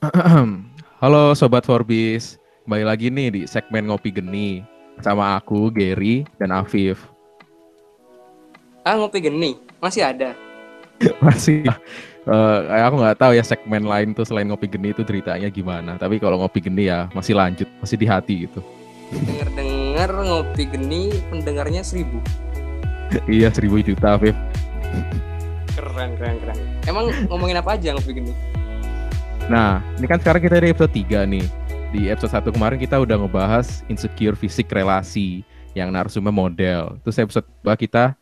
Halo Sobat Forbis, kembali lagi nih di segmen Ngopi Geni sama aku, Gary, dan Afif. Ah, ngopi geni, masih ada. Masih, eh, aku nggak tahu ya segmen lain tuh selain Ngopi Geni itu ceritanya gimana. Tapi kalau Ngopi Geni ya masih lanjut, masih di hati gitu. Dengar-dengar ngopi geni pendengarnya seribu. iya, seribu juta Afif. Keren, keren, keren. Emang ngomongin apa aja ngopi geni? Nah, ini kan sekarang kita di episode 3 nih. Di episode 1 kemarin kita udah ngebahas insecure fisik relasi yang narsumnya model. Terus episode 2 kita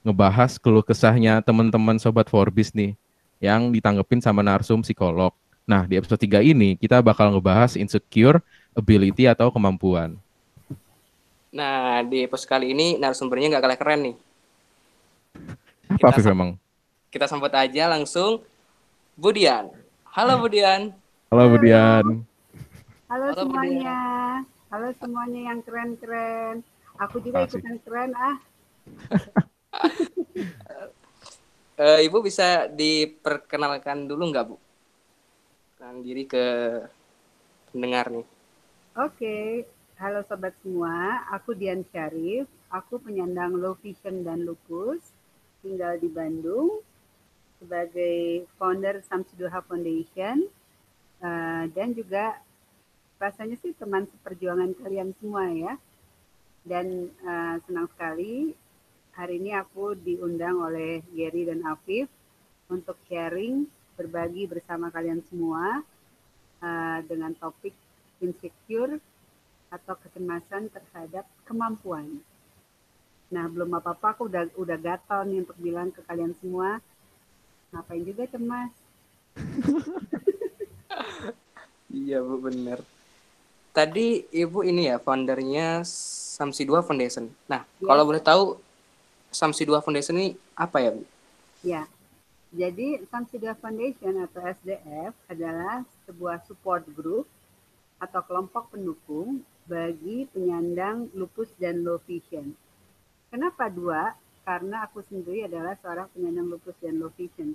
ngebahas keluh kesahnya teman-teman sobat Forbis nih yang ditanggepin sama narsum psikolog. Nah, di episode 3 ini kita bakal ngebahas insecure ability atau kemampuan. Nah, di episode kali ini narasumbernya nggak kalah keren nih. Apa Kita memang? Kita sambut aja langsung Budian. Halo Budian. Halo Budian. Halo Halo, semuanya. Halo semuanya yang keren-keren. Aku juga Asik. ikutan keren ah. Eh, Ibu bisa diperkenalkan dulu nggak Bu? Kenalin diri ke pendengar nih. Oke. Halo sobat semua. Aku Dian Syarif. Aku penyandang low vision dan lupus. Tinggal di Bandung sebagai founder Samsiduha Foundation. Eh, dan juga rasanya sih teman seperjuangan kalian semua ya. Dan eh, senang sekali hari ini aku diundang oleh Gary dan Afif untuk sharing, berbagi bersama kalian semua eh, dengan topik insecure atau kecemasan terhadap kemampuan. Nah, belum apa-apa aku udah udah gatal nih untuk bilang ke kalian semua, ngapain juga cemas? Iya Bu, bener. Tadi Ibu ini ya foundernya Samsi 2 Foundation. Nah, Iya. kalau boleh tahu Samsi 2 Foundation ini apa ya Bu? Ya, jadi Samsidia Foundation atau SDF adalah sebuah support group atau kelompok pendukung bagi penyandang lupus dan low vision. Kenapa dua? Karena aku sendiri adalah seorang penyandang lupus dan low vision.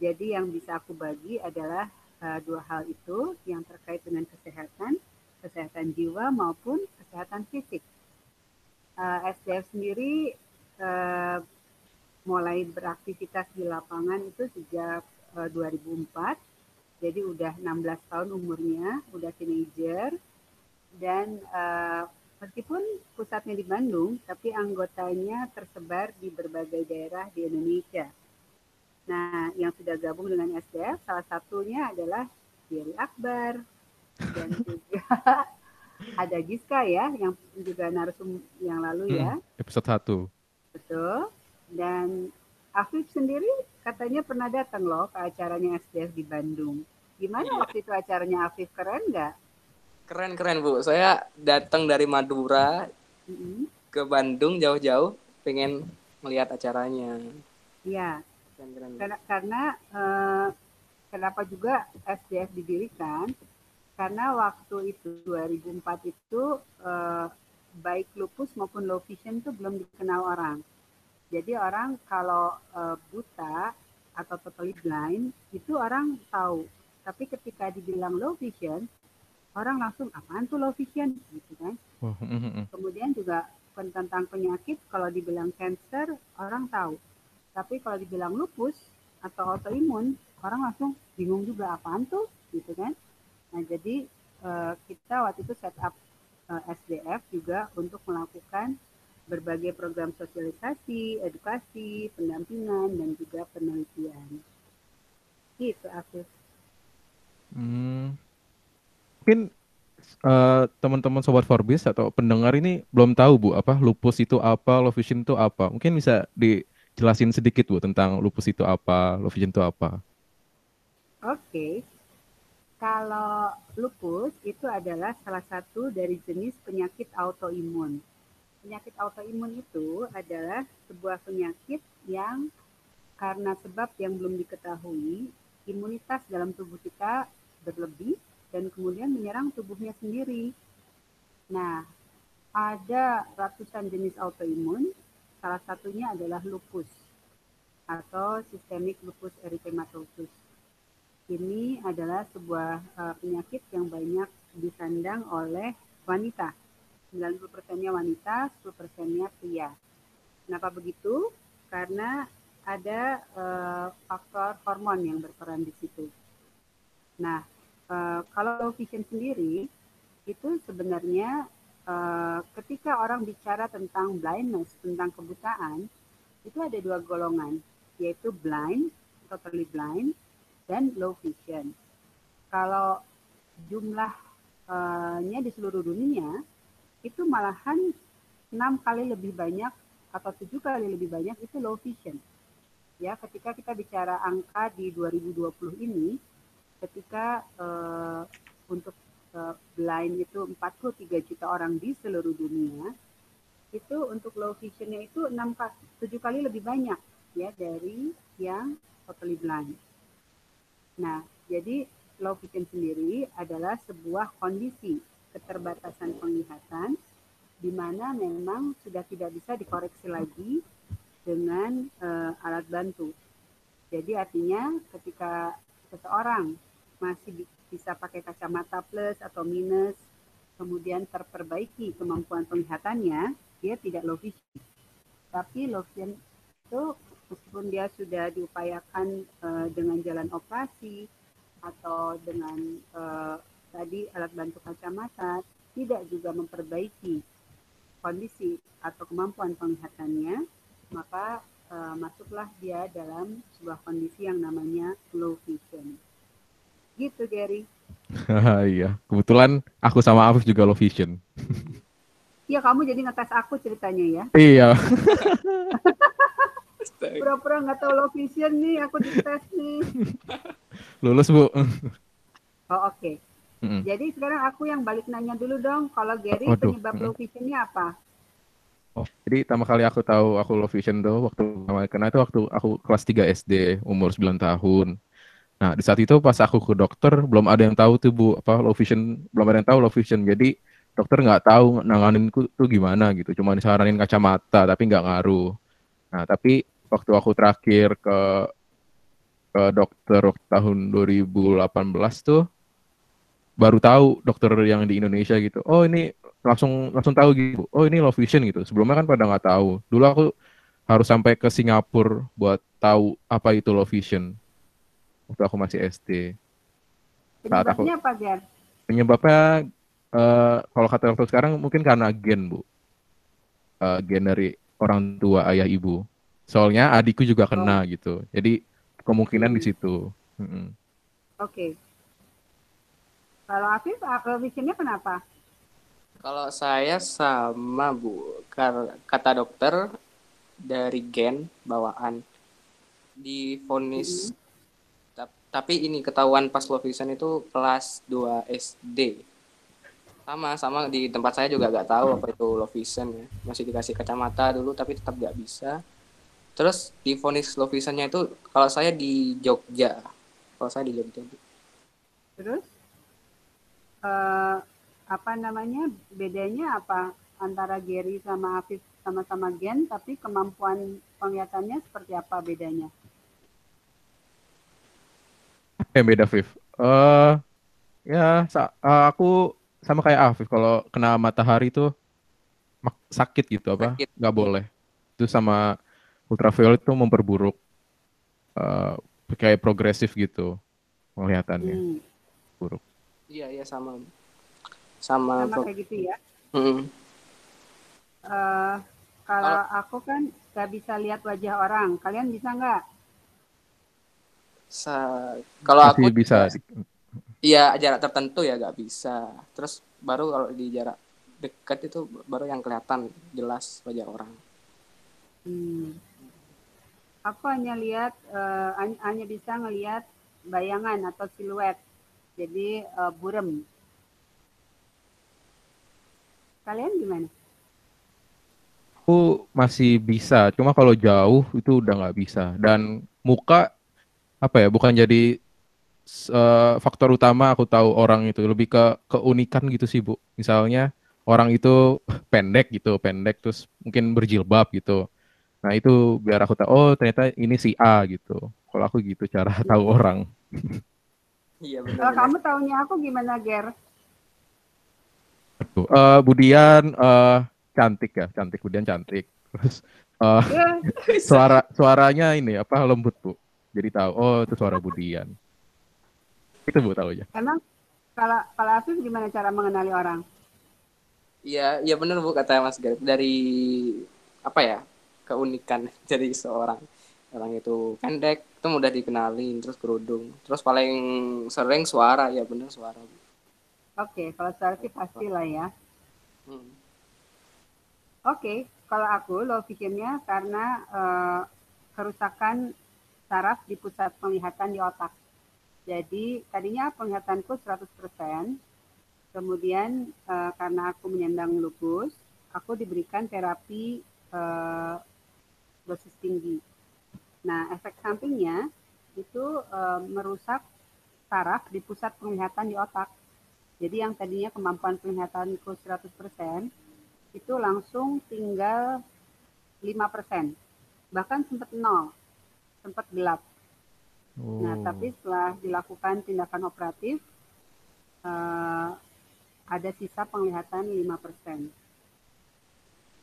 Jadi yang bisa aku bagi adalah uh, dua hal itu yang terkait dengan kesehatan, kesehatan jiwa maupun kesehatan fisik. Uh, SDF sendiri uh, mulai beraktivitas di lapangan itu sejak uh, 2004. Jadi udah 16 tahun umurnya, udah teenager. Dan uh, meskipun pusatnya di Bandung, tapi anggotanya tersebar di berbagai daerah di Indonesia. Nah, yang sudah gabung dengan SDF, salah satunya adalah Giri Akbar. Dan juga ada Giska ya, yang juga narsum yang lalu ya. Hmm, episode 1. Betul. Dan Afif sendiri katanya pernah datang loh ke acaranya SDF di Bandung. Gimana Iya. waktu itu acaranya Afif keren nggak? Keren-keren Bu. Saya datang dari Madura ke Bandung jauh-jauh pengen melihat acaranya. Iya, karena, karena eh, kenapa juga SDF didirikan? Karena waktu itu 2004 itu eh, baik lupus maupun low vision itu belum dikenal orang. Jadi orang kalau eh, buta atau totally blind itu orang tahu. Tapi ketika dibilang low vision, orang langsung apaan tuh low vision gitu kan. Wah, mm, mm, mm. Kemudian juga tentang penyakit kalau dibilang cancer orang tahu. Tapi kalau dibilang lupus atau autoimun orang langsung bingung juga apaan tuh gitu kan. Nah, jadi eh, kita waktu itu set up eh, SDF juga untuk melakukan berbagai program sosialisasi, edukasi, pendampingan dan juga penelitian. Gitu, Afif. Hmm. Mungkin eh, teman-teman sobat Forbis atau pendengar ini belum tahu Bu apa lupus itu apa, low vision itu apa. Mungkin bisa dijelasin sedikit Bu tentang lupus itu apa, low vision itu apa. Oke. Kalau lupus itu adalah salah satu dari jenis penyakit autoimun. Penyakit autoimun itu adalah sebuah penyakit yang karena sebab yang belum diketahui, imunitas dalam tubuh kita berlebih dan kemudian menyerang tubuhnya sendiri. Nah, ada ratusan jenis autoimun, salah satunya adalah lupus atau systemic lupus erythematosus. ini adalah sebuah uh, penyakit yang banyak disandang oleh wanita. 90%-nya wanita, 10%-nya pria. Kenapa begitu? Karena ada uh, faktor hormon yang berperan di situ. Nah, uh, kalau vision sendiri itu sebenarnya uh, ketika orang bicara tentang blindness, tentang kebutaan, itu ada dua golongan, yaitu blind, totally blind, dan low vision. Kalau jumlahnya di seluruh dunia itu malahan enam kali lebih banyak atau tujuh kali lebih banyak itu low vision. Ya, ketika kita bicara angka di 2020 ini, ketika uh, untuk uh, blind itu 43 juta orang di seluruh dunia, itu untuk low visionnya itu enam tujuh kali lebih banyak ya dari yang totally blind. Nah, jadi low vision sendiri adalah sebuah kondisi keterbatasan penglihatan di mana memang sudah tidak bisa dikoreksi lagi dengan uh, alat bantu. Jadi artinya ketika seseorang masih bisa pakai kacamata plus atau minus, kemudian terperbaiki kemampuan penglihatannya, dia tidak low vision. Tapi low vision itu meskipun dia sudah diupayakan uh, dengan jalan operasi atau dengan uh, tadi alat bantu kacamata tidak juga memperbaiki kondisi atau kemampuan penglihatannya, maka uh, masuklah dia dalam sebuah kondisi yang namanya low vision. Gitu, Gary. iya, kebetulan aku sama Afif juga low vision. Iya, kamu jadi ngetes aku ceritanya ya. Iya. Pura-pura nggak tahu low vision nih, aku dites nih. Lulus bu. Oh oke. Okay. Mm-hmm. Jadi sekarang aku yang balik nanya dulu dong, kalau Gary Waduh. penyebab mm-hmm. low visionnya apa? Oh, jadi pertama kali aku tahu aku low vision tuh waktu pertama kena itu waktu aku kelas 3 SD, umur 9 tahun. Nah, di saat itu pas aku ke dokter belum ada yang tahu tuh Bu, apa low vision, belum ada yang tahu low vision. Jadi dokter nggak tahu nanganinku tuh gimana gitu. Cuma disaranin kacamata tapi nggak ngaruh. Nah, tapi waktu aku terakhir ke ke dokter tahun 2018 tuh baru tahu dokter yang di Indonesia gitu. Oh, ini langsung langsung tahu gitu. Oh, ini low vision gitu. Sebelumnya kan pada nggak tahu. Dulu aku harus sampai ke Singapura buat tahu apa itu low vision. Waktu aku masih SD. Penyebabnya aku, apa, Ger? Penyebabnya uh, kalau kata dokter sekarang mungkin karena gen, Bu. Uh, gen dari orang tua ayah ibu. Soalnya adikku juga kena oh. gitu. Jadi kemungkinan di situ. Hmm. Oke. Okay. Kalau Afif, visionnya kenapa? Kalau saya sama Bu, kata dokter dari gen bawaan di vonis hmm. Tapi ini ketahuan pas low vision itu kelas 2 SD sama sama di tempat saya juga gak tahu apa itu low vision ya. Masih dikasih kacamata dulu tapi tetap gak bisa. Terus di vonis low visionnya itu kalau saya di Jogja. Kalau saya di Jogja terus uh, apa namanya bedanya apa antara Gary sama Afif sama-sama gen tapi kemampuan penglihatannya seperti apa bedanya eh beda Afif uh, ya uh, aku sama kayak Afif kalau kena matahari itu sakit gitu apa? Nggak boleh. Itu sama ultraviolet itu memperburuk uh, kayak progresif gitu penglihatannya. Hmm. buruk. Iya iya sama. Sama, sama kayak gitu ya? Hmm. uh, kalau aku kan nggak bisa lihat wajah orang. Kalian bisa nggak? Sa kalau aku bisa Iya jarak tertentu ya gak bisa. Terus baru kalau di jarak dekat itu baru yang kelihatan jelas wajah orang. Hmm. Aku hanya lihat uh, hanya bisa ngelihat bayangan atau siluet. Jadi uh, burem. Kalian gimana? Aku masih bisa, cuma kalau jauh itu udah nggak bisa. Dan muka apa ya? Bukan jadi uh, faktor utama aku tahu orang itu lebih ke keunikan gitu sih bu misalnya orang itu pendek gitu pendek terus mungkin berjilbab gitu nah itu biar aku tahu oh ternyata ini si A gitu kalau aku gitu cara tahu orang Iya Kalau benar. kamu taunya aku gimana, Ger? Tuh, eh, Budian eh, cantik ya, cantik Budian cantik. Terus eh, Ya, suara suaranya ini apa lembut bu. Jadi tahu oh itu suara Budian. Itu bu tahu ya. emang kalau kalau Afif gimana cara mengenali orang? Iya, iya benar Bu kata Mas Garip dari apa ya? keunikan dari seorang orang itu pendek itu mudah dikenalin terus kerudung terus paling sering suara ya benar suara Bu. Oke, kalau suara sih pastilah ya. Hmm. Oke, kalau aku low visionnya karena eh, kerusakan saraf di pusat penglihatan di otak. Jadi tadinya penglihatanku 100%, kemudian eh, karena aku menyandang lupus, aku diberikan terapi eh, dosis tinggi. Nah, efek sampingnya itu eh, merusak saraf di pusat penglihatan di otak. Jadi yang tadinya kemampuan penglihatanku 100%, itu langsung tinggal 5%. Bahkan sempat nol, sempat gelap. Nah, Oh. tapi setelah dilakukan tindakan operatif, eh, ada sisa penglihatan 5%.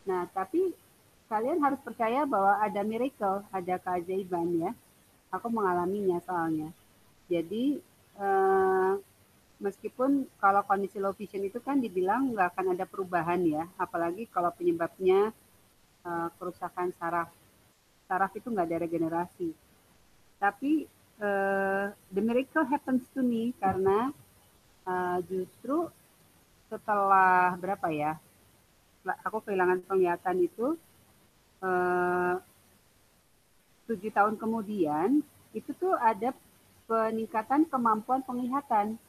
Nah, tapi kalian harus percaya bahwa ada miracle, ada keajaiban ya. Aku mengalaminya soalnya. Jadi, eh, meskipun kalau kondisi low vision itu kan dibilang nggak akan ada perubahan ya, apalagi kalau penyebabnya eh, kerusakan saraf. Saraf itu nggak ada regenerasi. Tapi eh, the miracle happens to me karena eh, justru setelah berapa ya, aku kehilangan penglihatan itu eh, tujuh tahun kemudian itu tuh ada peningkatan kemampuan penglihatan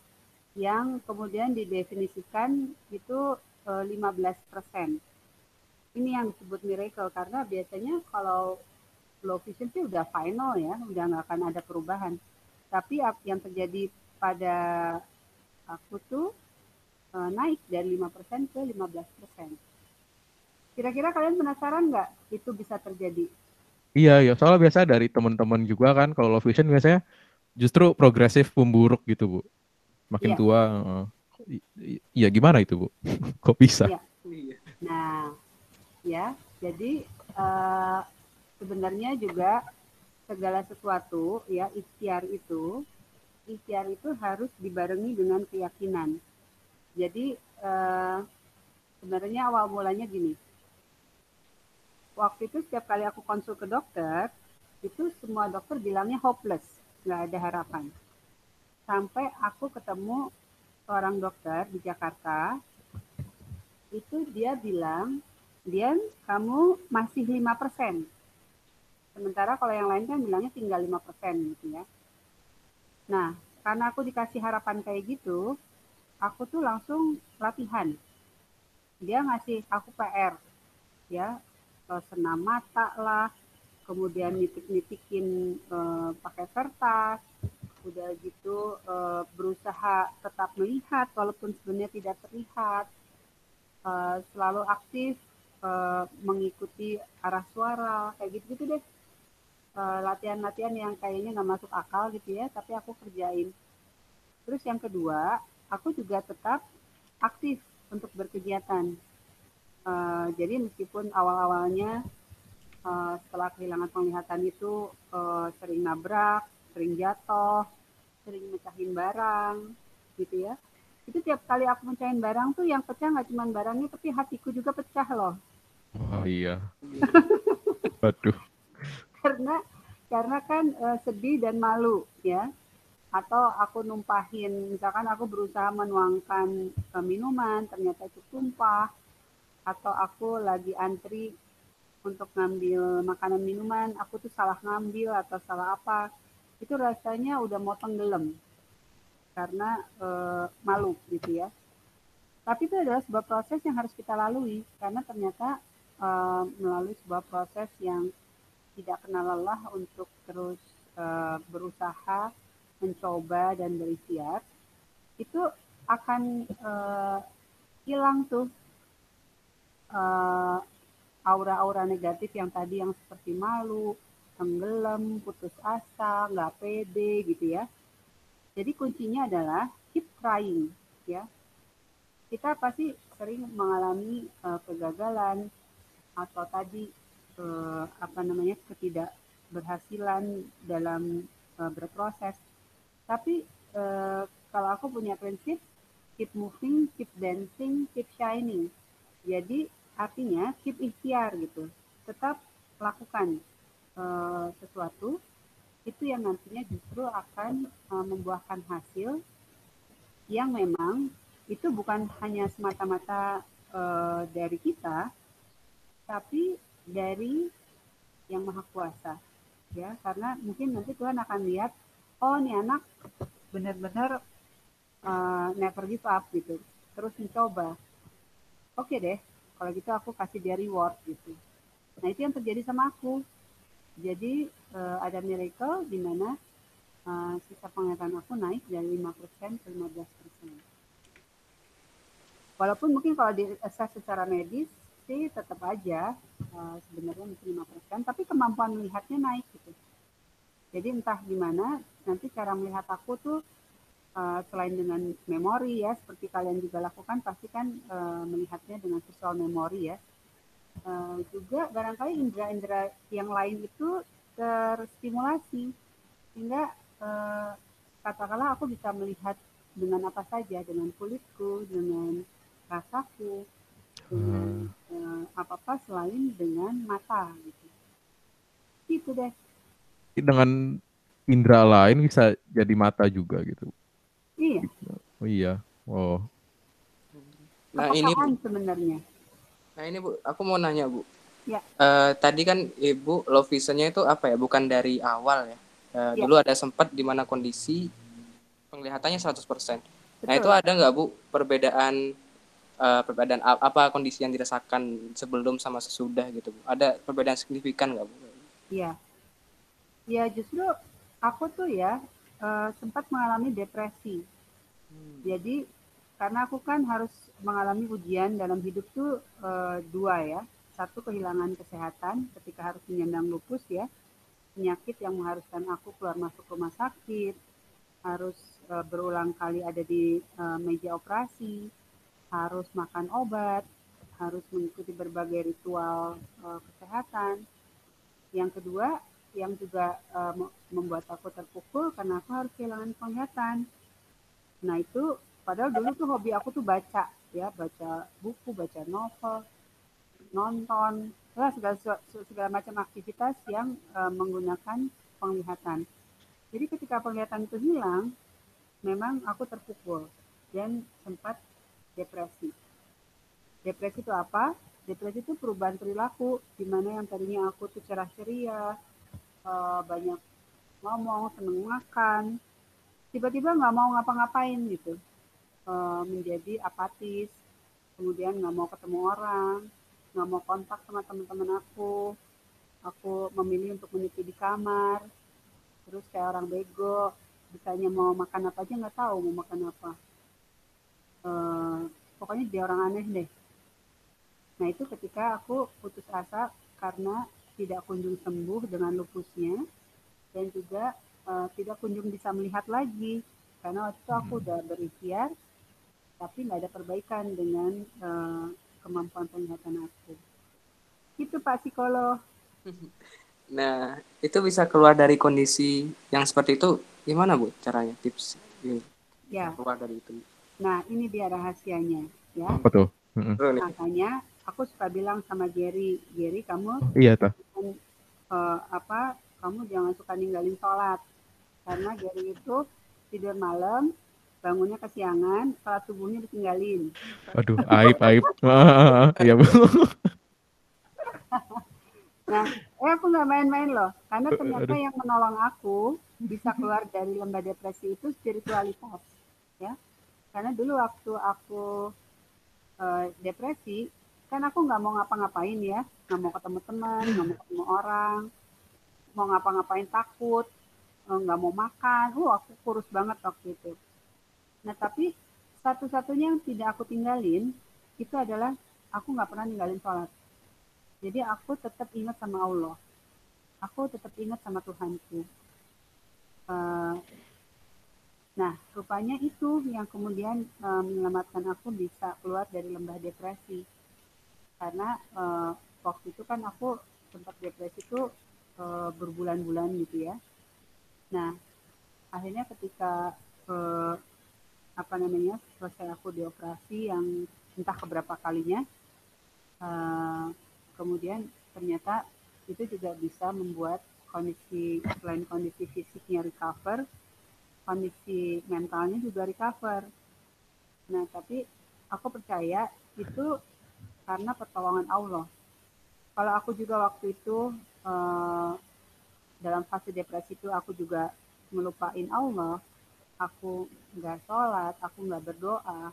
yang kemudian didefinisikan itu eh, 15%. Ini yang disebut miracle karena biasanya kalau low vision sih udah final ya, udah nggak akan ada perubahan. Tapi ap- yang terjadi pada aku tuh eh, naik dari 5% ke 15%. Kira-kira kalian penasaran nggak itu bisa terjadi? Iya ya soalnya biasa dari teman-teman juga kan kalau low vision biasanya justru progresif memburuk gitu bu. Makin Iya. tua. Iya gimana itu bu? Kok bisa? Iya. Nah, ya, jadi eh, sebenarnya juga segala sesuatu ya ikhtiar itu ikhtiar itu harus dibarengi dengan keyakinan. Jadi eh, sebenarnya awal mulanya gini. Waktu itu setiap kali aku konsul ke dokter, itu semua dokter bilangnya hopeless, nggak ada harapan. Sampai aku ketemu seorang dokter di Jakarta, itu dia bilang, Dian, kamu masih 5%. Sementara kalau yang lain kan bilangnya tinggal 5% gitu ya. Nah, karena aku dikasih harapan kayak gitu, aku tuh langsung latihan. Dia ngasih aku PR, ya, eh, senam mata lah, kemudian nitik-nitikin eh, pakai kertas, udah gitu eh, berusaha tetap melihat walaupun sebenarnya tidak terlihat, selalu aktif mengikuti arah suara kayak gitu-gitu deh Eh, latihan-latihan yang kayaknya nggak masuk akal gitu ya tapi aku kerjain terus yang kedua aku juga tetap aktif untuk berkegiatan Eh, jadi meskipun awal-awalnya eh, setelah kehilangan penglihatan itu eh, sering nabrak sering jatuh sering mecahin barang gitu ya itu tiap kali aku mecahin barang tuh yang pecah nggak cuma barangnya tapi hatiku juga pecah loh Oh iya. Waduh. Karena karena kan eh, sedih dan malu ya. Atau aku numpahin misalkan aku berusaha menuangkan eh, minuman ternyata itu tumpah. Atau aku lagi antri untuk ngambil makanan minuman aku tuh salah ngambil atau salah apa. Itu rasanya udah mau tenggelam karena eh, malu gitu ya. Tapi itu adalah sebuah proses yang harus kita lalui. Karena ternyata eh, melalui sebuah proses yang tidak kenal lelah untuk terus eh, berusaha mencoba dan berikhtiar itu akan eh, hilang tuh eh, aura-aura negatif yang tadi yang seperti malu, tenggelam, putus asa, nggak pede gitu ya. Jadi kuncinya adalah keep trying, ya. Kita pasti sering mengalami uh, kegagalan atau tadi uh, apa namanya ketidakberhasilan dalam uh, berproses. Tapi uh, kalau aku punya prinsip keep moving, keep dancing, keep shining. Jadi artinya keep ikhtiar gitu. Tetap lakukan uh, sesuatu itu yang nantinya justru akan uh, membuahkan hasil yang memang itu bukan hanya semata-mata uh, dari kita, tapi dari yang maha kuasa, ya karena mungkin nanti Tuhan akan lihat, oh ini anak benar-benar uh, never give up gitu, terus mencoba, oke okay deh, kalau gitu aku kasih dia reward gitu. Nah itu yang terjadi sama aku. Jadi uh, ada miracle di mana uh, sisa penglihatan aku naik dari 5% ke 15%. Walaupun mungkin kalau di assess secara medis sih tetap aja uh, sebenarnya mungkin 5%, tapi kemampuan melihatnya naik gitu. Jadi entah gimana nanti cara melihat aku tuh uh, selain dengan memori ya, seperti kalian juga lakukan, pasti kan uh, melihatnya dengan visual memori ya. Uh, juga barangkali indera-indera yang lain itu terstimulasi sehingga uh, katakanlah aku bisa melihat dengan apa saja dengan kulitku dengan rasaku dengan hmm. uh, apa apa selain dengan mata gitu gitu deh dengan indera lain bisa jadi mata juga gitu iya oh iya oh nah ini sebenarnya Nah ini Bu, aku mau nanya Bu. Ya. Uh, tadi kan Ibu low visionnya itu apa ya? Bukan dari awal ya. Uh, ya. Dulu ada sempat di mana kondisi penglihatannya 100%. Betul. Nah itu ada nggak Bu perbedaan uh, perbedaan apa kondisi yang dirasakan sebelum sama sesudah gitu Bu? Ada perbedaan signifikan nggak Bu? Iya. Ya justru aku tuh ya uh, sempat mengalami depresi. Hmm. Jadi karena aku kan harus mengalami ujian dalam hidup tuh e, dua ya satu kehilangan kesehatan ketika harus menyandang lupus ya penyakit yang mengharuskan aku keluar masuk rumah sakit harus e, berulang kali ada di e, meja operasi harus makan obat harus mengikuti berbagai ritual e, kesehatan yang kedua yang juga e, membuat aku terpukul karena aku harus kehilangan penglihatan nah itu Padahal dulu tuh hobi aku tuh baca, ya baca buku, baca novel, nonton, ya, segala segala macam aktivitas yang uh, menggunakan penglihatan. Jadi ketika penglihatan itu hilang, memang aku terpukul dan sempat depresi. Depresi itu apa? Depresi itu perubahan perilaku, di mana yang tadinya aku tuh cerah ceria, uh, banyak ngomong, seneng makan, tiba-tiba nggak mau ngapa-ngapain gitu uh, menjadi apatis, kemudian nggak mau ketemu orang, nggak mau kontak sama teman-teman aku, aku memilih untuk menepi di kamar, terus kayak orang bego, misalnya mau makan apa aja nggak tahu mau makan apa. Uh, pokoknya dia orang aneh deh. Nah itu ketika aku putus asa karena tidak kunjung sembuh dengan lupusnya dan juga uh, tidak kunjung bisa melihat lagi karena waktu itu aku hmm. udah berikhtiar tapi nggak ada perbaikan dengan uh, kemampuan penglihatan aku. Itu Pak Psikolog. Nah, itu bisa keluar dari kondisi yang seperti itu gimana Bu caranya tips ya. keluar dari itu? Nah, ini biar rahasianya ya. Apa tuh? Makanya aku suka bilang sama Jerry, Jerry kamu Iya tuh. Uh, apa kamu jangan suka ninggalin sholat karena Jerry itu tidur malam bangunnya kesiangan, salat subuhnya ditinggalin. Aduh, aib, aib. Iya, Bu. nah, eh aku nggak main-main loh, karena ternyata yang menolong aku bisa keluar dari lembah depresi itu spiritualitas, ya. Karena dulu waktu aku uh, depresi, kan aku nggak mau ngapa-ngapain ya, nggak mau ketemu teman, nggak mau ketemu orang, mau ngapa-ngapain takut, eh, nggak mau makan, uh aku kurus banget waktu itu Nah, tapi satu-satunya yang tidak aku tinggalin itu adalah aku nggak pernah ninggalin sholat. Jadi aku tetap ingat sama Allah. Aku tetap ingat sama Tuhanku. Uh, Nah, rupanya itu yang kemudian uh, menyelamatkan aku bisa keluar dari lembah depresi. Karena uh, waktu itu kan aku sempat depresi itu uh, berbulan-bulan gitu ya. Nah, akhirnya ketika uh, apa namanya selesai aku dioperasi yang entah keberapa kalinya, uh, kemudian ternyata itu juga bisa membuat kondisi selain kondisi fisiknya recover, kondisi mentalnya juga recover. Nah, tapi aku percaya itu karena pertolongan Allah. Kalau aku juga waktu itu uh, dalam fase depresi itu aku juga melupain Allah, aku nggak sholat, aku nggak berdoa,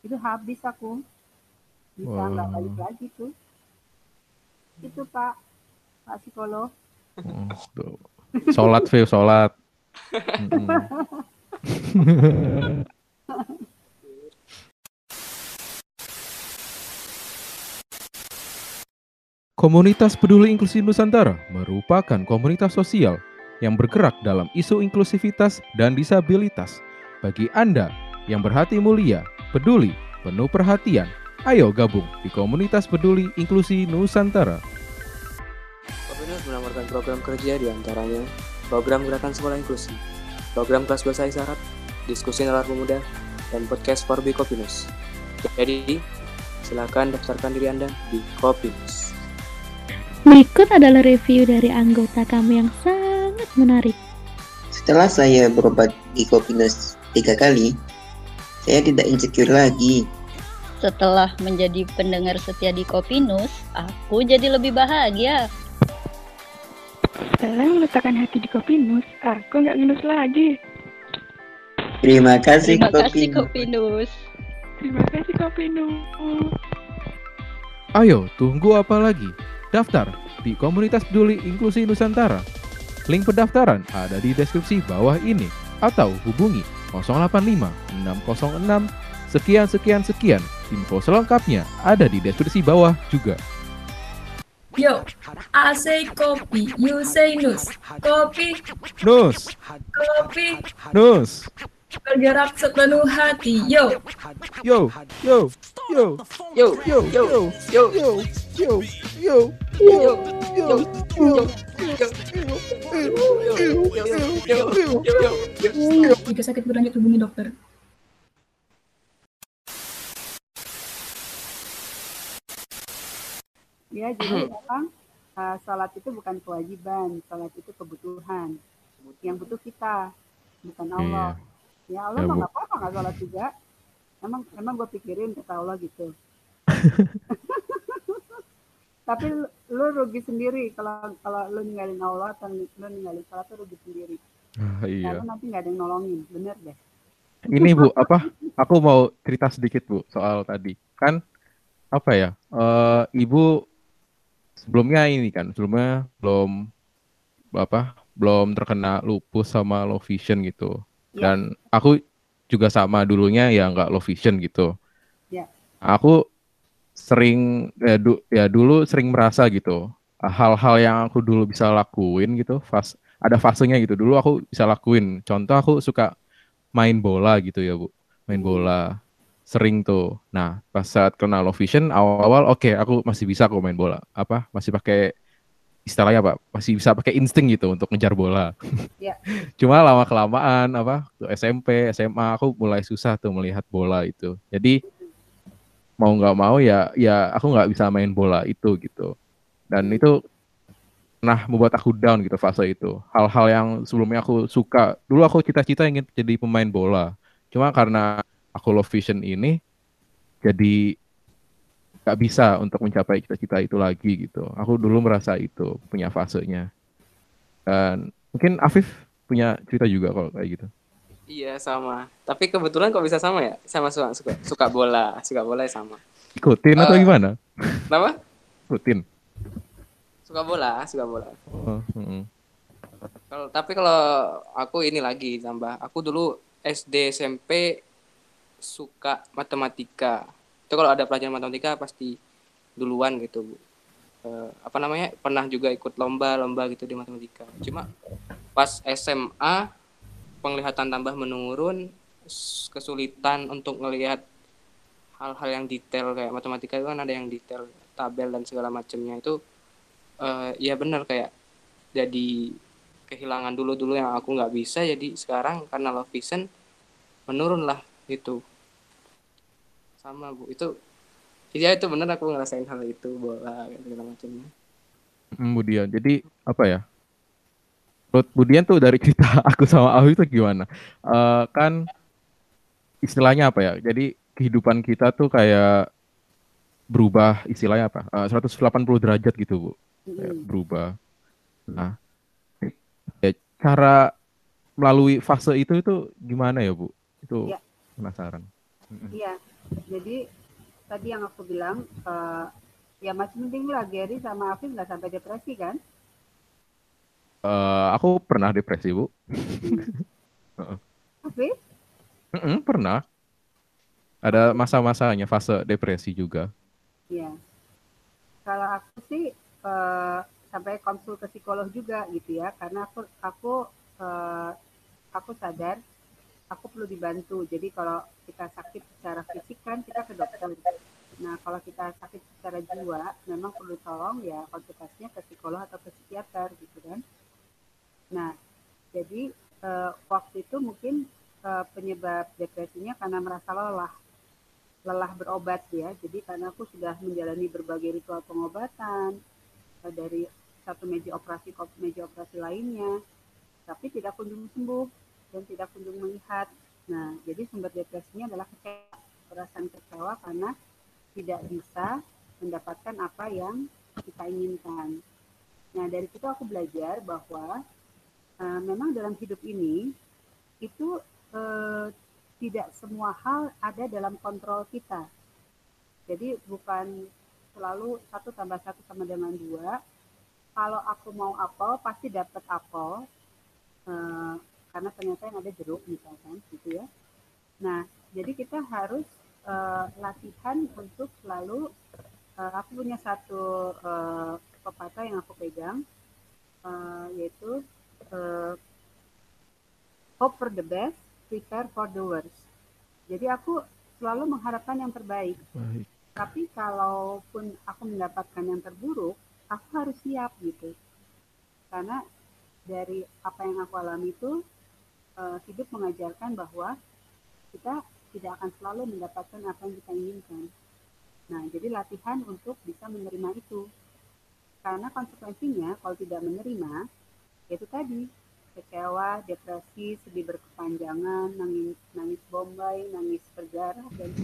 itu habis aku bisa nggak wow. balik lagi tuh. Itu Pak, Pak psikolog. Oh, sholat, Vio, sholat. Komunitas Peduli Inklusi Nusantara merupakan komunitas sosial yang bergerak dalam isu inklusivitas dan disabilitas. Bagi Anda yang berhati mulia, peduli, penuh perhatian, ayo gabung di komunitas Peduli Inklusi Nusantara. Komunitas menawarkan program kerja di antaranya program gerakan sekolah inklusi, program kelas bahasa isyarat, diskusi nalar pemuda, dan podcast for Kopinus. Jadi, silakan daftarkan diri Anda di Kopinus. Berikut adalah review dari anggota kami yang sangat menarik. Setelah saya berobat di Kopinus tiga kali, saya tidak insecure lagi. Setelah menjadi pendengar setia di Kopinus, aku jadi lebih bahagia. Setelah meletakkan hati di Kopinus, aku nggak ngelus lagi. Terima kasih Terima kasih Kopinus. Terima kasih Kopinus. Ayo, tunggu apa lagi? Daftar di Komunitas Peduli Inklusi Nusantara. Link pendaftaran ada di deskripsi bawah ini atau hubungi 085 606 sekian sekian sekian. Info selengkapnya ada di deskripsi bawah juga. Yo, I say kopi, you say nus. Kopi, Nus, kopi, nus. bergerak sepenuh hati. Yo, Yo, yo, yo, Yo, yo, yo, yo, yo, yo, yo, yo, yo, yo, yo. jika sakit berlanjut hubungi dokter. Ya, jadi memang uh, sholat itu bukan kewajiban, sholat itu kebutuhan. Yang butuh kita, bukan Allah. Ya Allah Ya, mah nggak apa-apa nggak sholat juga. Emang emang gue pikirin kata Allah gitu. Tapi lu, rugi sendiri kalau kalau lu ninggalin Allah atau lu ninggalin sholat tuh rugi sendiri. Ah, iya. Karena nanti nggak ada yang nolongin, bener deh. Ini Bu, apa? Aku mau cerita sedikit Bu soal tadi. Kan apa ya? eh, Ibu sebelumnya ini kan, sebelumnya belum apa? Belum terkena lupus sama low vision gitu. Ya. Dan aku juga sama dulunya ya nggak low vision gitu. Ya. Aku sering ya, du- ya dulu sering merasa gitu hal-hal yang aku dulu bisa lakuin gitu fas ada fasenya gitu dulu aku bisa lakuin contoh aku suka main bola gitu ya bu main bola sering tuh. Nah pas saat kena low vision awal-awal oke aku masih bisa kok main bola. Apa masih pakai istilahnya apa? Masih bisa pakai insting gitu untuk ngejar bola. Ya. cuma lama kelamaan apa tuh SMP SMA aku mulai susah tuh melihat bola itu. Jadi mau nggak mau ya ya aku nggak bisa main bola itu gitu. Dan itu nah membuat aku down gitu fase itu. Hal-hal yang sebelumnya aku suka. Dulu aku cita-cita ingin jadi pemain bola. Cuma karena aku low vision ini jadi nggak bisa untuk mencapai cita-cita itu lagi gitu aku dulu merasa itu punya fasenya dan mungkin Afif punya cerita juga kalau kayak gitu Iya sama. Tapi kebetulan kok bisa sama ya? Sama suka suka, suka bola, suka bola ya sama. ikutin atau Eh. gimana Kenapa? rutin Suka bola, suka bola. oh, mm. Kalau tapi kalau aku ini lagi tambah. Aku dulu SD SMP suka matematika. Itu kalau ada pelajaran matematika pasti duluan gitu, Bu. Eh, apa namanya? Pernah juga ikut lomba-lomba gitu di matematika. Cuma pas SMA penglihatan tambah menurun kesulitan untuk ngelihat hal-hal yang detail kayak matematika itu kan ada yang detail tabel dan segala macamnya itu eh ya benar kayak jadi kehilangan dulu dulu yang aku nggak bisa jadi sekarang karena love vision menurun lah itu sama bu itu iya itu benar aku ngerasain hal itu bola segala macamnya Hmm, Budian. Jadi apa ya? Menurut Budian tuh dari cerita aku sama Awi itu gimana? Eh, kan istilahnya apa ya? Jadi kehidupan kita tuh kayak berubah istilahnya apa? Eh, 180 derajat gitu, Bu. Kayak berubah. Nah, ya, cara melalui fase itu itu gimana ya, Bu? Itu Ya. penasaran. Iya, jadi tadi yang aku bilang, eh, ya masih mending lah Gary sama Afif nggak sampai depresi kan? Eh, aku pernah depresi, Bu. Afif? Mm-mm, pernah. Ada masa-masanya fase depresi juga. Iya. Kalau aku sih eh, sampai konsul ke psikolog juga gitu ya, karena aku aku eh, aku sadar aku perlu dibantu. Jadi kalau kita sakit secara fisik kan kita ke dokter. Nah kalau kita sakit secara jiwa, memang perlu tolong ya konsultasinya ke psikolog atau ke psikiater gitu kan. Nah jadi eh, waktu itu mungkin eh, penyebab depresinya karena merasa lelah lelah berobat ya. Jadi karena aku sudah menjalani berbagai ritual pengobatan eh, dari satu meja operasi ke meja operasi lainnya, tapi tidak kunjung sembuh dan tidak kunjung melihat. Nah, jadi sumber depresinya adalah kecewa, perasaan kecewa karena tidak bisa mendapatkan apa yang kita inginkan. Nah, dari situ aku belajar bahwa eh, memang dalam hidup ini itu eh, tidak semua hal ada dalam kontrol kita. Jadi bukan selalu satu tambah satu sama dengan dua. Kalau aku mau apel pasti dapat apel. Eh, karena ternyata yang ada jeruk misalkan gitu ya. Nah, jadi kita harus eh, latihan untuk selalu eh, aku punya satu eh, pepatah yang aku pegang eh, yaitu eh, hope for the best, prepare for the worst. Jadi aku selalu mengharapkan yang terbaik. Baik. Tapi kalaupun aku mendapatkan yang terburuk, aku harus siap gitu. Karena dari apa yang aku alami itu eh, hidup mengajarkan bahwa kita tidak akan selalu mendapatkan apa yang kita inginkan. Nah, jadi latihan untuk bisa menerima itu. Karena konsekuensinya kalau tidak menerima, yaitu tadi kecewa, depresi, sedih berkepanjangan, nangis, nangis bombay, nangis berdarah dan.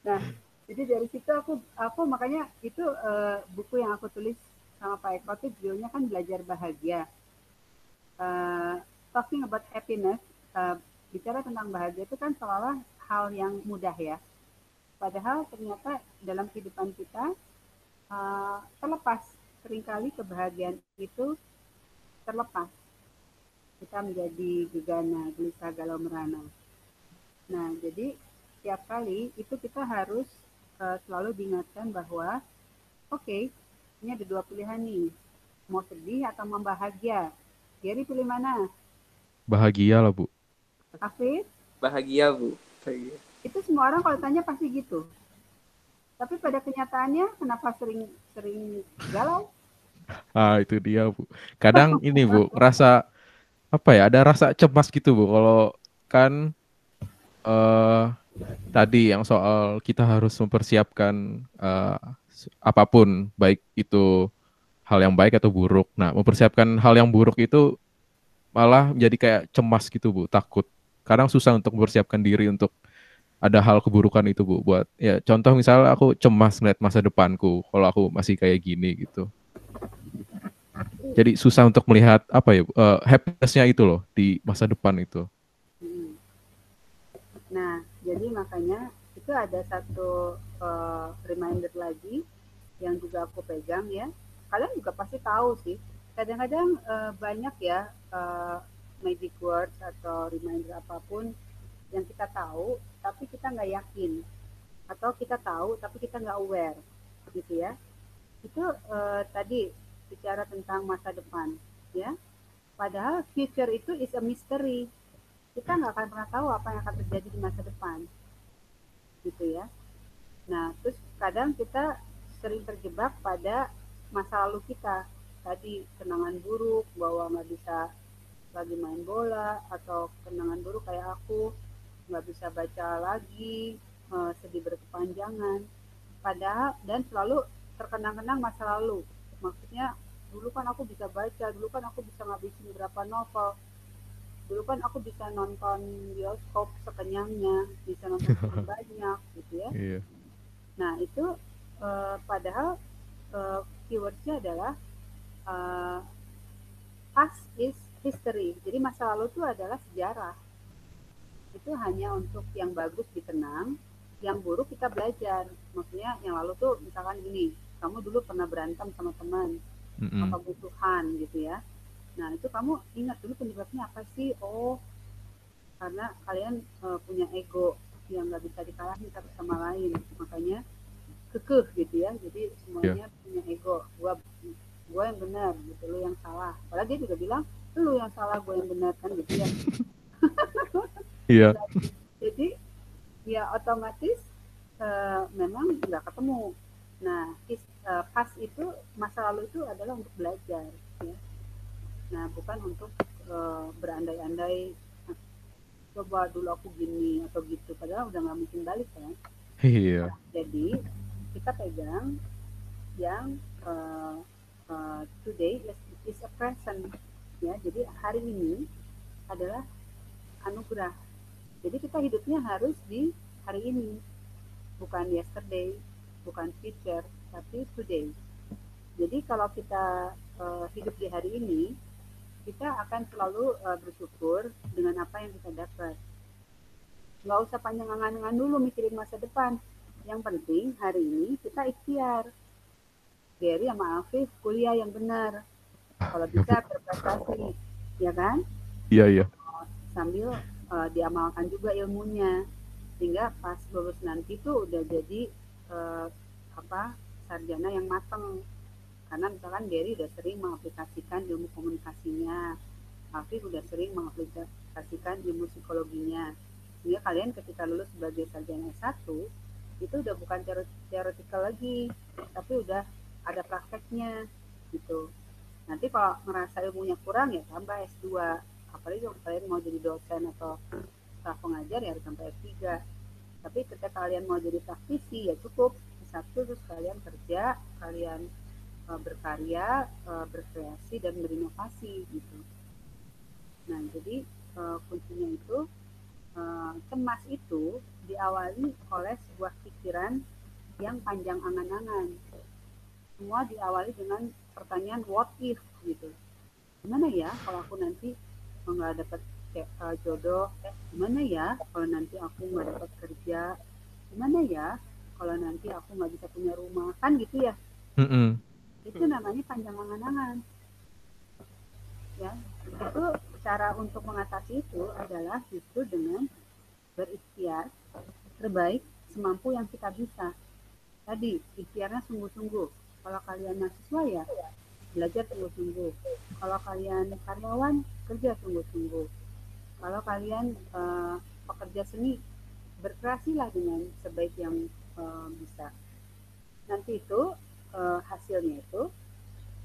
Nah, jadi dari situ aku aku makanya itu eh, buku yang aku tulis sama Pak Eko itu judulnya kan belajar bahagia. Eh, talking about happiness, eh, bicara tentang bahagia itu kan seolah hal yang mudah ya. Padahal ternyata dalam kehidupan kita eh, terlepas sering kali kebahagiaan itu terlepas. Kita menjadi gegana, gelisah, galau, merana. Nah, jadi setiap kali itu kita harus uh, selalu diingatkan bahwa oke ini ada dua pilihan nih mau sedih atau mau bahagia Gary pilih mana Bahagia lah, Bu. Afif bahagia bu bahagia. itu semua orang kalau tanya pasti gitu tapi pada kenyataannya kenapa sering sering galau Ah, itu dia, Bu. Kadang ini, Bu, rasa apa ya? Ada rasa cemas gitu, Bu. Kalau kan eh tadi yang soal kita harus mempersiapkan eh, apa pun, baik itu hal yang baik atau buruk. Nah, mempersiapkan hal yang buruk itu malah menjadi kayak cemas gitu, Bu, takut. Kadang susah untuk mempersiapkan diri untuk ada hal keburukan itu, Bu. Buat ya contoh misalnya aku cemas melihat masa depanku kalau aku masih kayak gini gitu. Jadi susah untuk melihat apa ya eh, happiness-nya itu loh di masa depan itu. Hmm. Nah, jadi makanya itu ada satu eh, reminder lagi yang juga aku pegang ya. Kalian juga pasti tahu sih. Kadang-kadang eh, banyak ya eh, magic words atau reminder apa pun yang kita tahu, tapi kita nggak yakin. Atau kita tahu, tapi kita nggak aware, gitu ya. Itu eh, tadi bicara tentang masa depan, ya. Padahal future itu is a mystery. Kita nggak akan pernah tahu apa yang akan terjadi di masa depan. Gitu ya. Nah, terus kadang kita sering terjebak pada masa lalu kita. Tadi kenangan buruk bahwa nggak bisa lagi main bola atau kenangan buruk kayak aku nggak bisa baca lagi eh, sedih berkepanjangan padahal dan selalu terkenang-kenang masa lalu maksudnya dulu kan aku bisa baca dulu kan aku bisa ngabisin berapa novel dulu kan aku bisa nonton bioskop sekenyangnya bisa nonton banyak gitu ya Iya. Nah, itu eh, padahal eh, keywordsnya adalah eh, past is history. Jadi masa lalu itu adalah sejarah. Itu hanya untuk yang bagus dikenang, yang buruk kita belajar. Maksudnya yang lalu tuh misalkan gini, kamu dulu pernah berantem sama teman, Mm-mm. apa musuhan gitu ya. Nah, itu kamu ingat dulu penyebabnya apa sih? Oh, karena kalian eh, punya ego yang nggak bisa dikalahin satu sama lain. Makanya kekeh gitu ya. Jadi semuanya punya ego. Gua gua yang benar gitu, lu yang salah. Padahal dia juga bilang, lu yang salah, gua yang benar kan gitu ya. Iya. Jadi ya otomatis eh, memang nggak ketemu. Nah, his, eh, pas itu masa lalu itu adalah untuk belajar, ya. Nah, bukan untuk eh, berandai-andai "Ah, coba dulu aku gini atau gitu. Padahal udah nggak mungkin balik kan. Iya. Jadi kita pegang yang eh, eh, today is, a present, ya. Jadi hari ini adalah anugerah. Jadi kita hidupnya harus di hari ini, bukan yesterday, bukan future, tapi today. Jadi kalau kita eh, hidup di hari ini, kita akan selalu eh, bersyukur dengan apa yang kita dapat. Nggak usah panjang angan-angan dulu mikirin masa depan. Yang penting hari ini kita ikhtiar. Gary sama Afif kuliah yang benar. Kalau bisa berprestasi, ya kan? Iya, iya. sambil uh, diamalkan juga ilmunya sehingga pas lulus nanti tuh udah jadi uh, apa sarjana yang matang karena misalkan Gary udah sering mengaplikasikan ilmu komunikasinya Afif udah sering mengaplikasikan ilmu psikologinya sehingga kalian ketika lulus sebagai sarjana S1 itu udah bukan teoretikal lagi tapi udah ada prakteknya gitu. Nanti kalau ngerasa ilmunya kurang ya tambah S2 apalagi kalau kalian mau jadi dosen atau staf pengajar ya harus sampai S3 tapi ketika kalian mau jadi praktisi ya cukup. Satu terus kalian kerja kalian eh, berkarya eh, berkreasi dan berinovasi gitu. Nah jadi eh, kuncinya itu cemas itu diawali oleh sebuah pikiran yang panjang angan-angan. Semua diawali dengan pertanyaan what if? gitu. Gimana ya kalau aku nanti nggak dapat uh, jodoh? Eh, gimana ya kalau nanti aku nggak dapat kerja? Gimana ya kalau nanti aku nggak bisa punya rumah? Kan gitu ya? Mm-mm. itu namanya panjang angan-angan. Ya itu cara untuk mengatasi itu adalah justru dengan berikhtiar terbaik semampu yang kita bisa. Tadi ikhtiarnya sungguh-sungguh. Kalau kalian mahasiswa ya belajar sungguh-sungguh. Kalau kalian karyawan kerja sungguh-sungguh. Kalau kalian eh, pekerja seni berkreasilah dengan sebaik yang eh, bisa. Nanti itu eh, hasilnya itu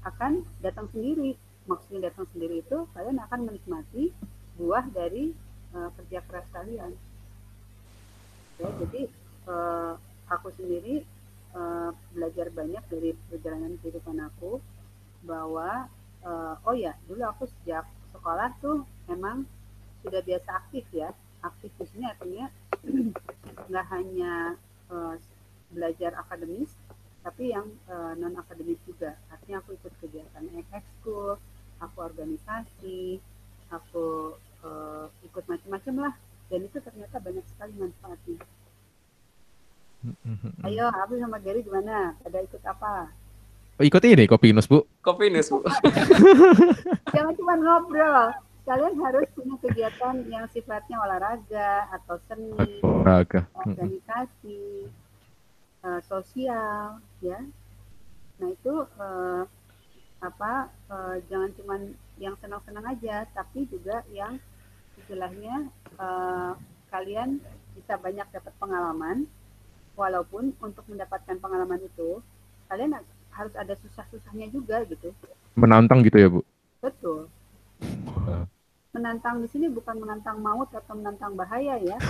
akan datang sendiri. Maksudnya datang sendiri itu kalian akan menikmati buah dari eh, kerja keras kalian ya jadi eh, aku sendiri eh, belajar banyak dari perjalanan kehidupan aku bahwa eh, oh ya dulu aku sejak sekolah tuh memang sudah biasa aktif ya. Aktif di sini artinya nggak hanya eh, belajar akademis tapi yang non akademis juga. Artinya aku ikut kegiatan ekskul aku organisasi aku eh, ikut macam-macam lah. Dan itu ternyata banyak sekali manfaatnya Ayo Abi sama Gary gimana? Pada ikut apa? Oh, ikut ini Kopinus, Bu. Kopi News, Bu. jangan cuma ngobrol. Kalian harus punya kegiatan yang sifatnya olahraga atau seni Olahraga. Organisasi eh, sosial ya. Nah itu eh, apa eh, jangan cuma yang senang-senang aja, tapi juga yang istilahnya eh, kalian bisa banyak dapat pengalaman, walaupun untuk mendapatkan pengalaman itu kalian harus ada susah-susahnya juga gitu. Menantang gitu ya, Bu? Betul. Menantang di sini bukan menantang maut atau menantang bahaya ya.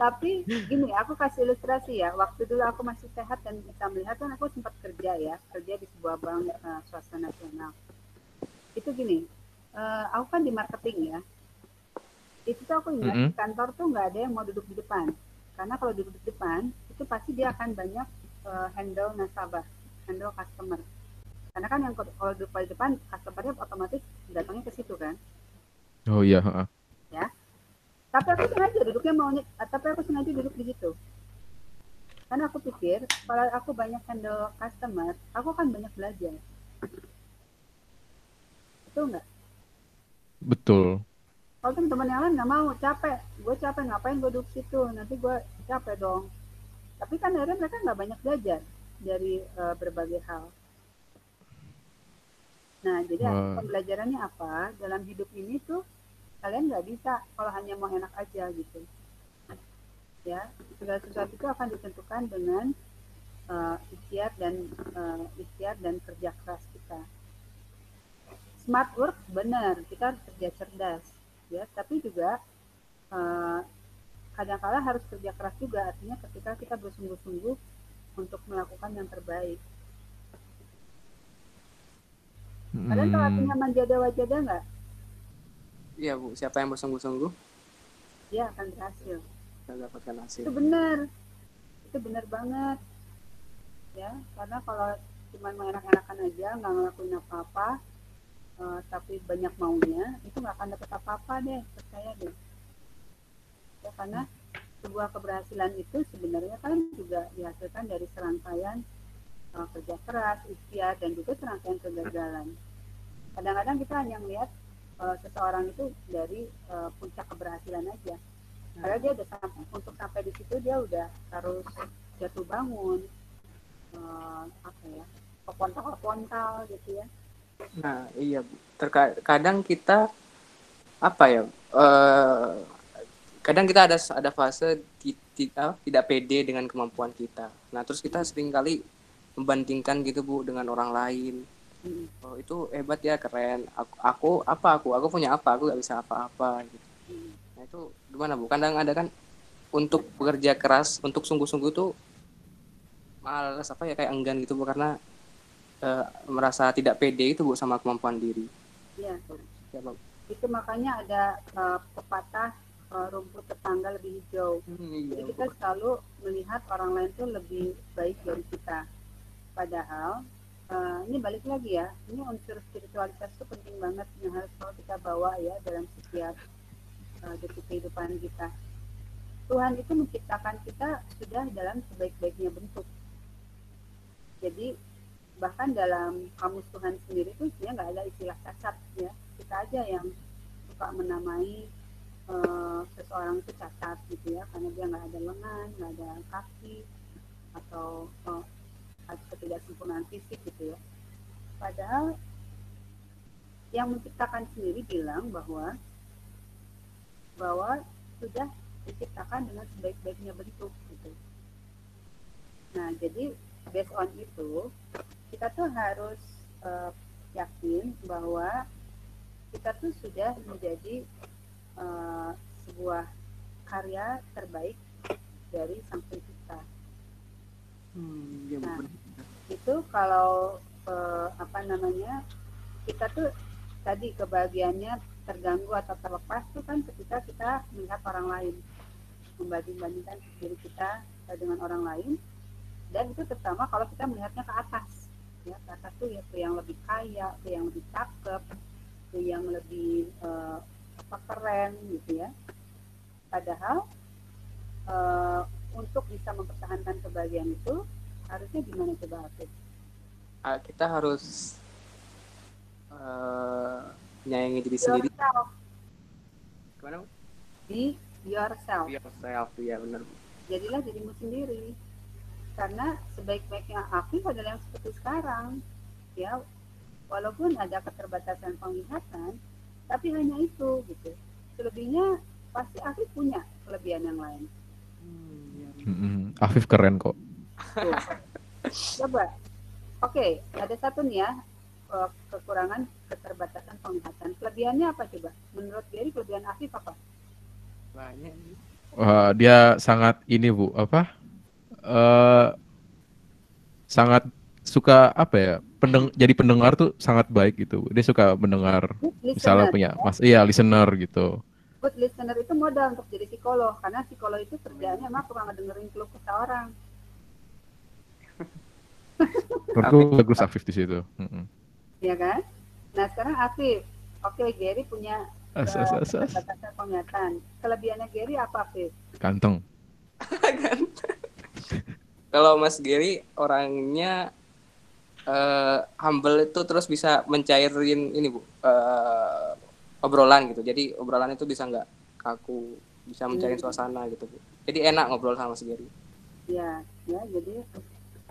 Tapi gini, aku kasih ilustrasi ya. Waktu dulu aku masih sehat dan bisa melihat kan aku sempat kerja ya, kerja di sebuah bank uh, swasta nasional. Itu gini, uh, aku kan di marketing ya. Itu tuh aku ingat Mhm. di kantor tuh nggak ada yang mau duduk di depan. Karena kalau duduk di depan itu pasti dia akan banyak uh, handle nasabah, handle customer. Karena kan yang kalau duduk di depan, customernya otomatis datangnya ke situ kan. Oh iya, ya tapi aku sengaja duduknya maunya ah, tapi aku sengaja duduk di situ karena aku pikir kalau aku banyak handle customer aku akan banyak belajar betul nggak Betul. Kalau teman-teman yang lain nggak mau capek. Gue capek ngapain gue duduk situ? Nanti gue capek dong. Tapi kan akhirnya mereka nggak banyak belajar dari eh, berbagai hal. Nah jadi Wah. pembelajarannya apa? Dalam hidup ini tuh kalian nggak bisa kalau hanya mau enak aja gitu. Ya segala sesuatu itu akan ditentukan dengan eh, ikhtiar dan eh, ikhtiar dan kerja keras kita. Smart work benar. Kita harus kerja cerdas ya. Tapi juga eh, kadang-kala harus kerja keras juga. Artinya ketika kita bersungguh-sungguh untuk melakukan yang terbaik. Kalian tahu Hmm, artinya manjada wajada nggak? Iya bu, siapa yang bersungguh-sungguh? Dia akan berhasil. Bisa dapatkan hasil. itu benar. Itu benar banget. Ya karena kalau cuma mengenak-enakan aja nggak ngelakuin apa-apa eh, tapi banyak maunya itu nggak akan dapat apa-apa deh percaya deh. Ya karena sebuah keberhasilan itu sebenarnya kan juga dihasilkan dari serangkaian eh, kerja keras ikhtiar dan juga serangkaian kegagalan. Kadang-kadang kita hanya melihat eh, seseorang itu dari eh, puncak keberhasilan aja. Karena dia udah sampai untuk sampai di situ dia udah harus jatuh bangun eh, apa ya kepontal-kepontal gitu ya Nah iya bu, terkadang kita apa ya? eh kadang kita ada ada fase apa, tidak pede dengan kemampuan kita. Nah terus kita sering kali membandingkan gitu bu dengan orang lain. Mm. Oh itu hebat ya keren. Aku, aku apa aku? Aku punya apa? Aku nggak bisa apa-apa. Gitu. Mm. Nah itu gimana bu? Kadang ada kan untuk bekerja keras, untuk sungguh-sungguh tuh malas apa ya kayak enggan gitu bu karena eh, merasa tidak pede itu bu sama kemampuan diri. Iya. Ya, Bu. itu makanya ada eh, pepatah eh, rumput tetangga lebih hijau Hmm, iya, jadi Bu. kita selalu melihat orang lain tuh lebih baik dari kita padahal eh, ini balik lagi ya ini unsur spiritualitas itu penting banget yang harus selalu kita bawa ya dalam setiap detik kehidupan kita Tuhan itu menciptakan kita sudah dalam sebaik-baiknya bentuk jadi bahkan dalam kamus Tuhan sendiri itu sebenarnya nggak ada istilah cacat ya. Kita aja yang suka menamai eh, seseorang itu cacat gitu ya karena dia nggak ada lengan nggak ada kaki atau ada ketidaksempurnaan fisik gitu ya. Padahal yang menciptakan sendiri bilang bahwa bahwa sudah diciptakan dengan sebaik-baiknya bentuk gitu. Nah jadi based on itu kita tuh harus eh, yakin bahwa kita tuh sudah menjadi eh, sebuah karya terbaik dari sang pencipta. Hmm, Bu. Nah. benar. Itu kalau eh, apa namanya kita tuh tadi kebahagiaannya terganggu atau terlepas tuh kan ketika kita melihat orang lain membanding-bandingkan diri kita dengan orang lain dan itu terutama kalau kita melihatnya ke atas ya ke atas tuh ya ke yang lebih kaya ke yang lebih cakep ke yang lebih eh, apa keren gitu ya padahal eh, untuk bisa mempertahankan kebahagiaan itu harusnya gimana coba Afif? Ah, kita harus eh, menyayangi diri sendiri. yourself Gimana? Bu? be yourself Yourself, ya benar. Jadilah dirimu sendiri karena sebaik-baiknya Afif adalah yang seperti sekarang ya walaupun ada keterbatasan penglihatan tapi hanya itu gitu selebihnya pasti Afif punya kelebihan yang lain Mm-mm. Afif keren kok. Tuh. coba oke ada satu nih ya eh, kekurangan keterbatasan penglihatan kelebihannya apa coba menurut Gary kelebihan Afif apa banyak Wah, dia sangat ini bu apa? Eh sangat suka apa ya? Pendeng jadi pendengar tuh sangat baik gitu. Dia suka mendengar good misalnya listener punya mas iya listener gitu. good listener itu modal untuk jadi psikolog karena psikolog itu kerjaannya mah suka ngedengerin keluh kesah orang Menurutku bagus Afif di situ. Mm-mm. ya kan nah sekarang Afif oke Gary punya As, eh, as, as, as. keterbatasan penglihatan kelebihannya Gary apa Afif Ganteng. kalau Mas Gary orangnya eh, humble itu terus bisa mencairin ini bu eh, obrolan gitu. Jadi obrolan itu bisa nggak kaku bisa mencairin Hmm. suasana gitu bu. Jadi enak ngobrol sama Mas Gary ya ya jadi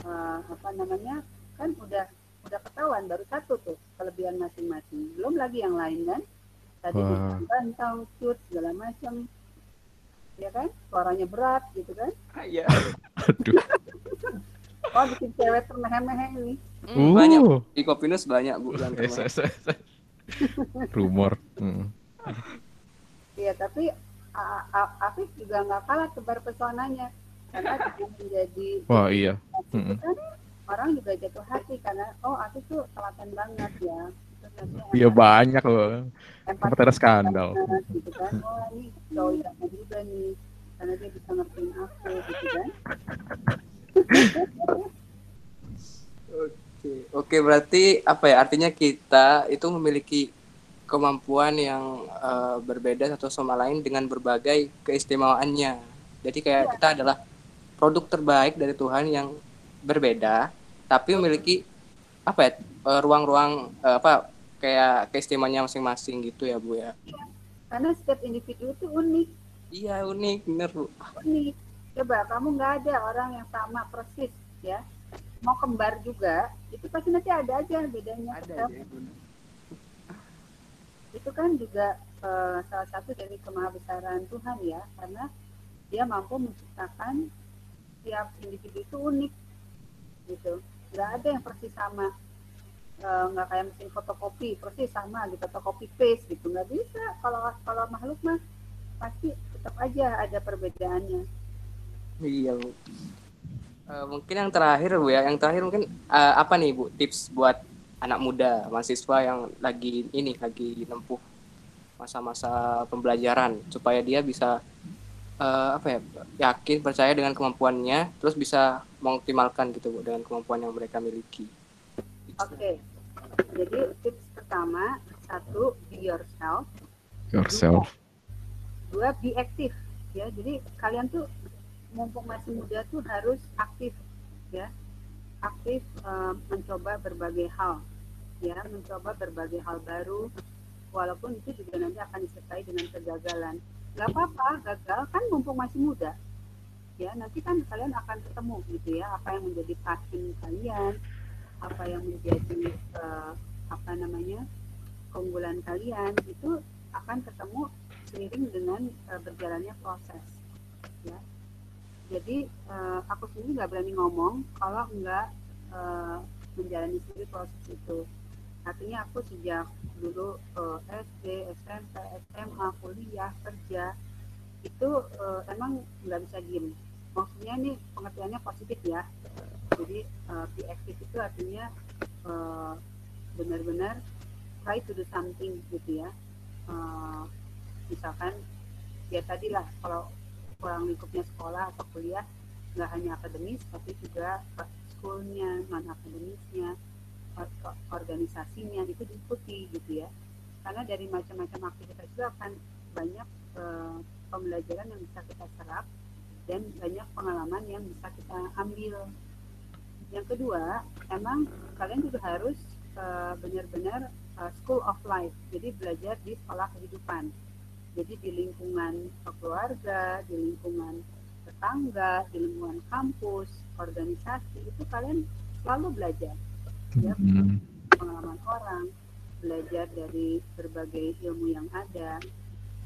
eh, apa namanya kan udah udah ketahuan baru satu tuh kelebihan masing-masing. Belum lagi yang lain kan? Tadi Wah. bilang ganteng cute segala macam ya kan suaranya berat gitu kan Iya. Aduh. oh bikin cewek termehe-mehe ini Hmm, banyak Uh. di Kopinus banyak bu es. Rumor. Mm. Iya, tapi A- A- Afif juga nggak kalah tebar pesonanya karena menjadi Wah iya. kan orang juga jatuh hati karena oh Afif tuh telaten banget ya. Iya banyak loh. empati Sempat ada skandal. Oke, oke berarti apa ya? Artinya kita itu memiliki kemampuan yang eh, berbeda satu sama lain dengan berbagai keistimewaannya. Jadi kayak kita adalah produk terbaik dari Tuhan yang berbeda, tapi memiliki apa ya? eh, ruang-ruang eh, apa kayak keistimewaannya masing-masing gitu ya bu ya. Karena setiap individu itu unik, Iya unik bener bu. unik. Coba kamu nggak ada orang yang sama persis ya. Mau kembar juga, itu pasti nanti ada aja bedanya. Ada Tetap ya. bener. itu kan juga eh, salah satu dari kemahabesaran Tuhan ya karena dia mampu menciptakan tiap individu itu unik gitu nggak ada yang persis sama Eh, nggak kayak mesin fotokopi persis sama gitu atau copy paste gitu. Nggak bisa. Kalau kalau makhluk mah pasti tetap aja ada perbedaannya. Iya bu. Eh, mungkin yang terakhir bu ya, yang terakhir mungkin eh, apa nih bu tips buat anak muda mahasiswa yang lagi ini lagi nempuh masa-masa pembelajaran supaya dia bisa eh, apa ya yakin percaya dengan kemampuannya terus bisa mengoptimalkan gitu bu dengan kemampuan yang mereka miliki. oke jadi tips pertama satu be yourself. Yourself. dua be aktif ya. Jadi kalian tuh mumpung masih muda tuh harus aktif ya. Aktif eh, mencoba berbagai hal ya. Mencoba berbagai hal baru. Walaupun itu juga nanti akan disertai dengan kegagalan. Nggak apa-apa gagal kan mumpung masih muda ya. Nanti kan kalian akan ketemu gitu ya apa yang menjadi passion kalian apa yang menjadi eh, apa namanya keunggulan kalian itu akan ketemu seiring dengan eh, berjalannya proses ya. Jadi eh, aku sendiri nggak berani ngomong kalau nggak eh, menjalani sendiri proses itu. Artinya aku sejak dulu eh, SD SMP SMA kuliah kerja itu eh, emang nggak bisa diem. Maksudnya ini pengertiannya positif ya jadi eh, be active itu artinya eh, benar-benar try to do something gitu ya. Eh, misalkan ya tadi lah kalau kurang lingkupnya sekolah atau kuliah nggak hanya akademis tapi juga schoolnya non akademisnya or- organisasinya itu diikuti gitu ya. Karena dari macam-macam aktivitas itu akan banyak eh, pembelajaran yang bisa kita serap dan banyak pengalaman yang bisa kita ambil yang kedua emang kalian juga harus eh, benar-benar eh, school of life jadi belajar di sekolah kehidupan jadi di lingkungan keluarga di lingkungan tetangga di lingkungan kampus organisasi itu kalian selalu belajar ya Hmm. pengalaman orang, belajar dari berbagai ilmu yang ada,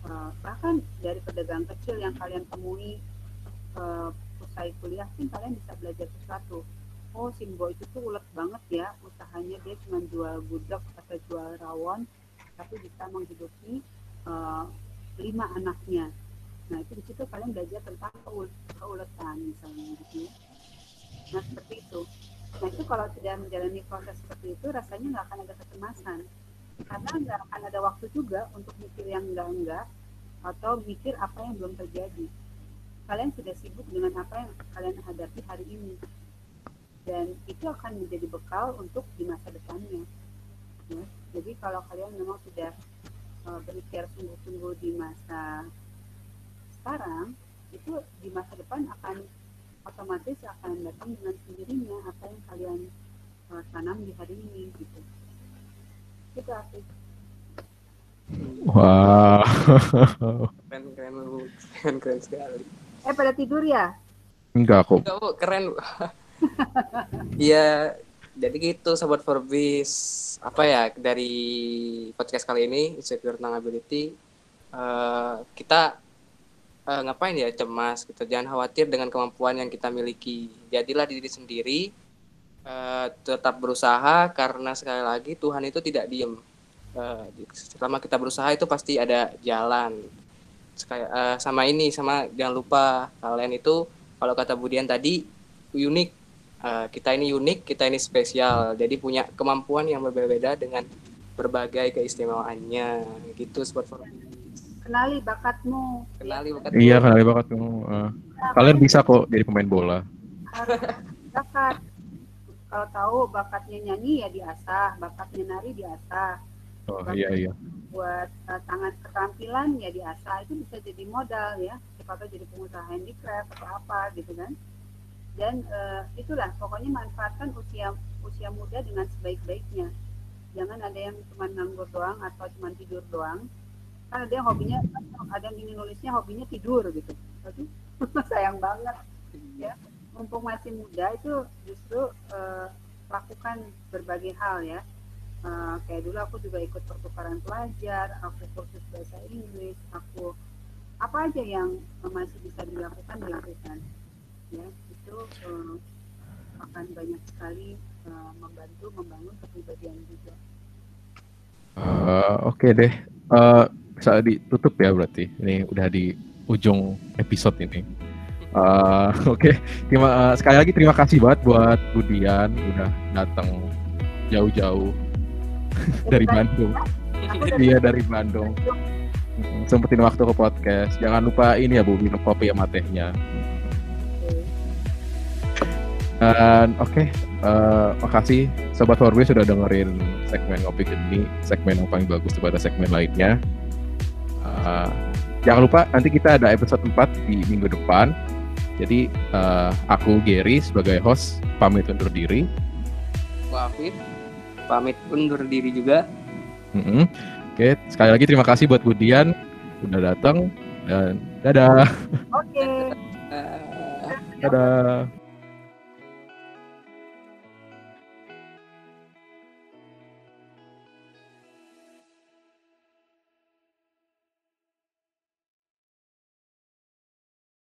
eh, bahkan dari pedagang kecil yang kalian temui usai kuliah pun kalian bisa belajar sesuatu. Oh, Simbo itu tuh ulet banget ya, usahanya dia cuma jual gudeg atau jual rawon, tapi bisa menghidupi eh, lima anaknya. Nah, itu di situ kalian belajar tentang keul- keuletan misalnya gitu ya. Nah, seperti itu. Nah itu kalau sudah menjalani proses seperti itu rasanya nggak akan ada kecemasan karena nggak akan ada waktu juga untuk mikir yang enggak-enggak atau mikir apa yang belum terjadi. Kalian sudah sibuk dengan apa yang kalian hadapi hari ini dan itu akan menjadi bekal untuk di masa depannya. Ya. Jadi kalau kalian memang sudah uh, berikhtiar sungguh-sungguh di masa sekarang itu di masa depan akan otomatis akan datang dengan sendirinya apa yang kalian uh, tanam di hari ini gitu. Itu asik. Wah. Keren, keren, keren, keren sekali. Eh pada tidur ya? Enggak kok. Enggak, Bu, keren, Bu. Iya, jadi gitu Sobat Forbes. Apa ya, dari podcast kali ini, Insecure Tentang Ability, eh, kita eh, ngapain ya cemas gitu. Jangan khawatir dengan kemampuan yang kita miliki. Jadilah diri sendiri, eh, tetap berusaha karena sekali lagi Tuhan itu tidak diem. Eh, selama kita berusaha itu pasti ada jalan. Sekaya- eh, sama ini, sama jangan lupa kalian itu kalau kata Budian tadi unik. Eh, kita ini unik, kita ini spesial. Jadi punya kemampuan yang berbeda-beda dengan berbagai keistimewaannya. Gitu Sobat Forbes. Kenali bakatmu. Kenali bakat Iya kali banget kamu. Eh, kalian bisa kok jadi pemain bola. Bakat. Kalau tahu bakatnya nyanyi ya diasah, bakatnya nari diasah. Oh iya iya. Buat uh, tangan keterampilan ya diasah itu bisa jadi modal ya. Siapa tahu jadi pengusaha handicraft atau apa gitu kan. Dan eh, itulah pokoknya manfaatkan usia usia muda dengan sebaik-baiknya. Jangan ada yang cuma nganggur doang atau cuma tidur doang. Kan ada yang hobinya ada yang ingin nulisnya hobinya tidur gitu. Aduh, sayang banget ya. Mumpung masih muda itu justru eh, lakukan berbagai hal ya. Eh, kayak dulu aku juga ikut pertukaran pelajar, aku kursus bahasa Inggris, aku apa aja yang masih bisa dilakukan dilakukan ya itu eh, akan banyak sekali eh, membantu membangun kepribadian juga. Eh, Oke deh. Eh, bisa ditutup ya berarti. Ini udah di ujung episode ini. Eh, Oke, terima eh, sekali lagi terima kasih banget buat Budian udah datang jauh-jauh dari Bandung. Iya dari Bandung. Mm, Sempetin waktu ke podcast. Jangan lupa ini ya Bu minum kopi sama tehnya. Dan oke, eh, makasih Sobat Forbes sudah dengerin segmen Ngopi Geni, segmen yang paling bagus daripada segmen lainnya. Eh, jangan lupa nanti kita ada episode 4 di minggu depan. Jadi eh, aku Gary sebagai host pamit undur diri. Wafid pamit undur diri juga. Mm-mm. Oke, sekali lagi terima kasih buat Budian udah datang dan dadah. Oke. Eh, Dadah.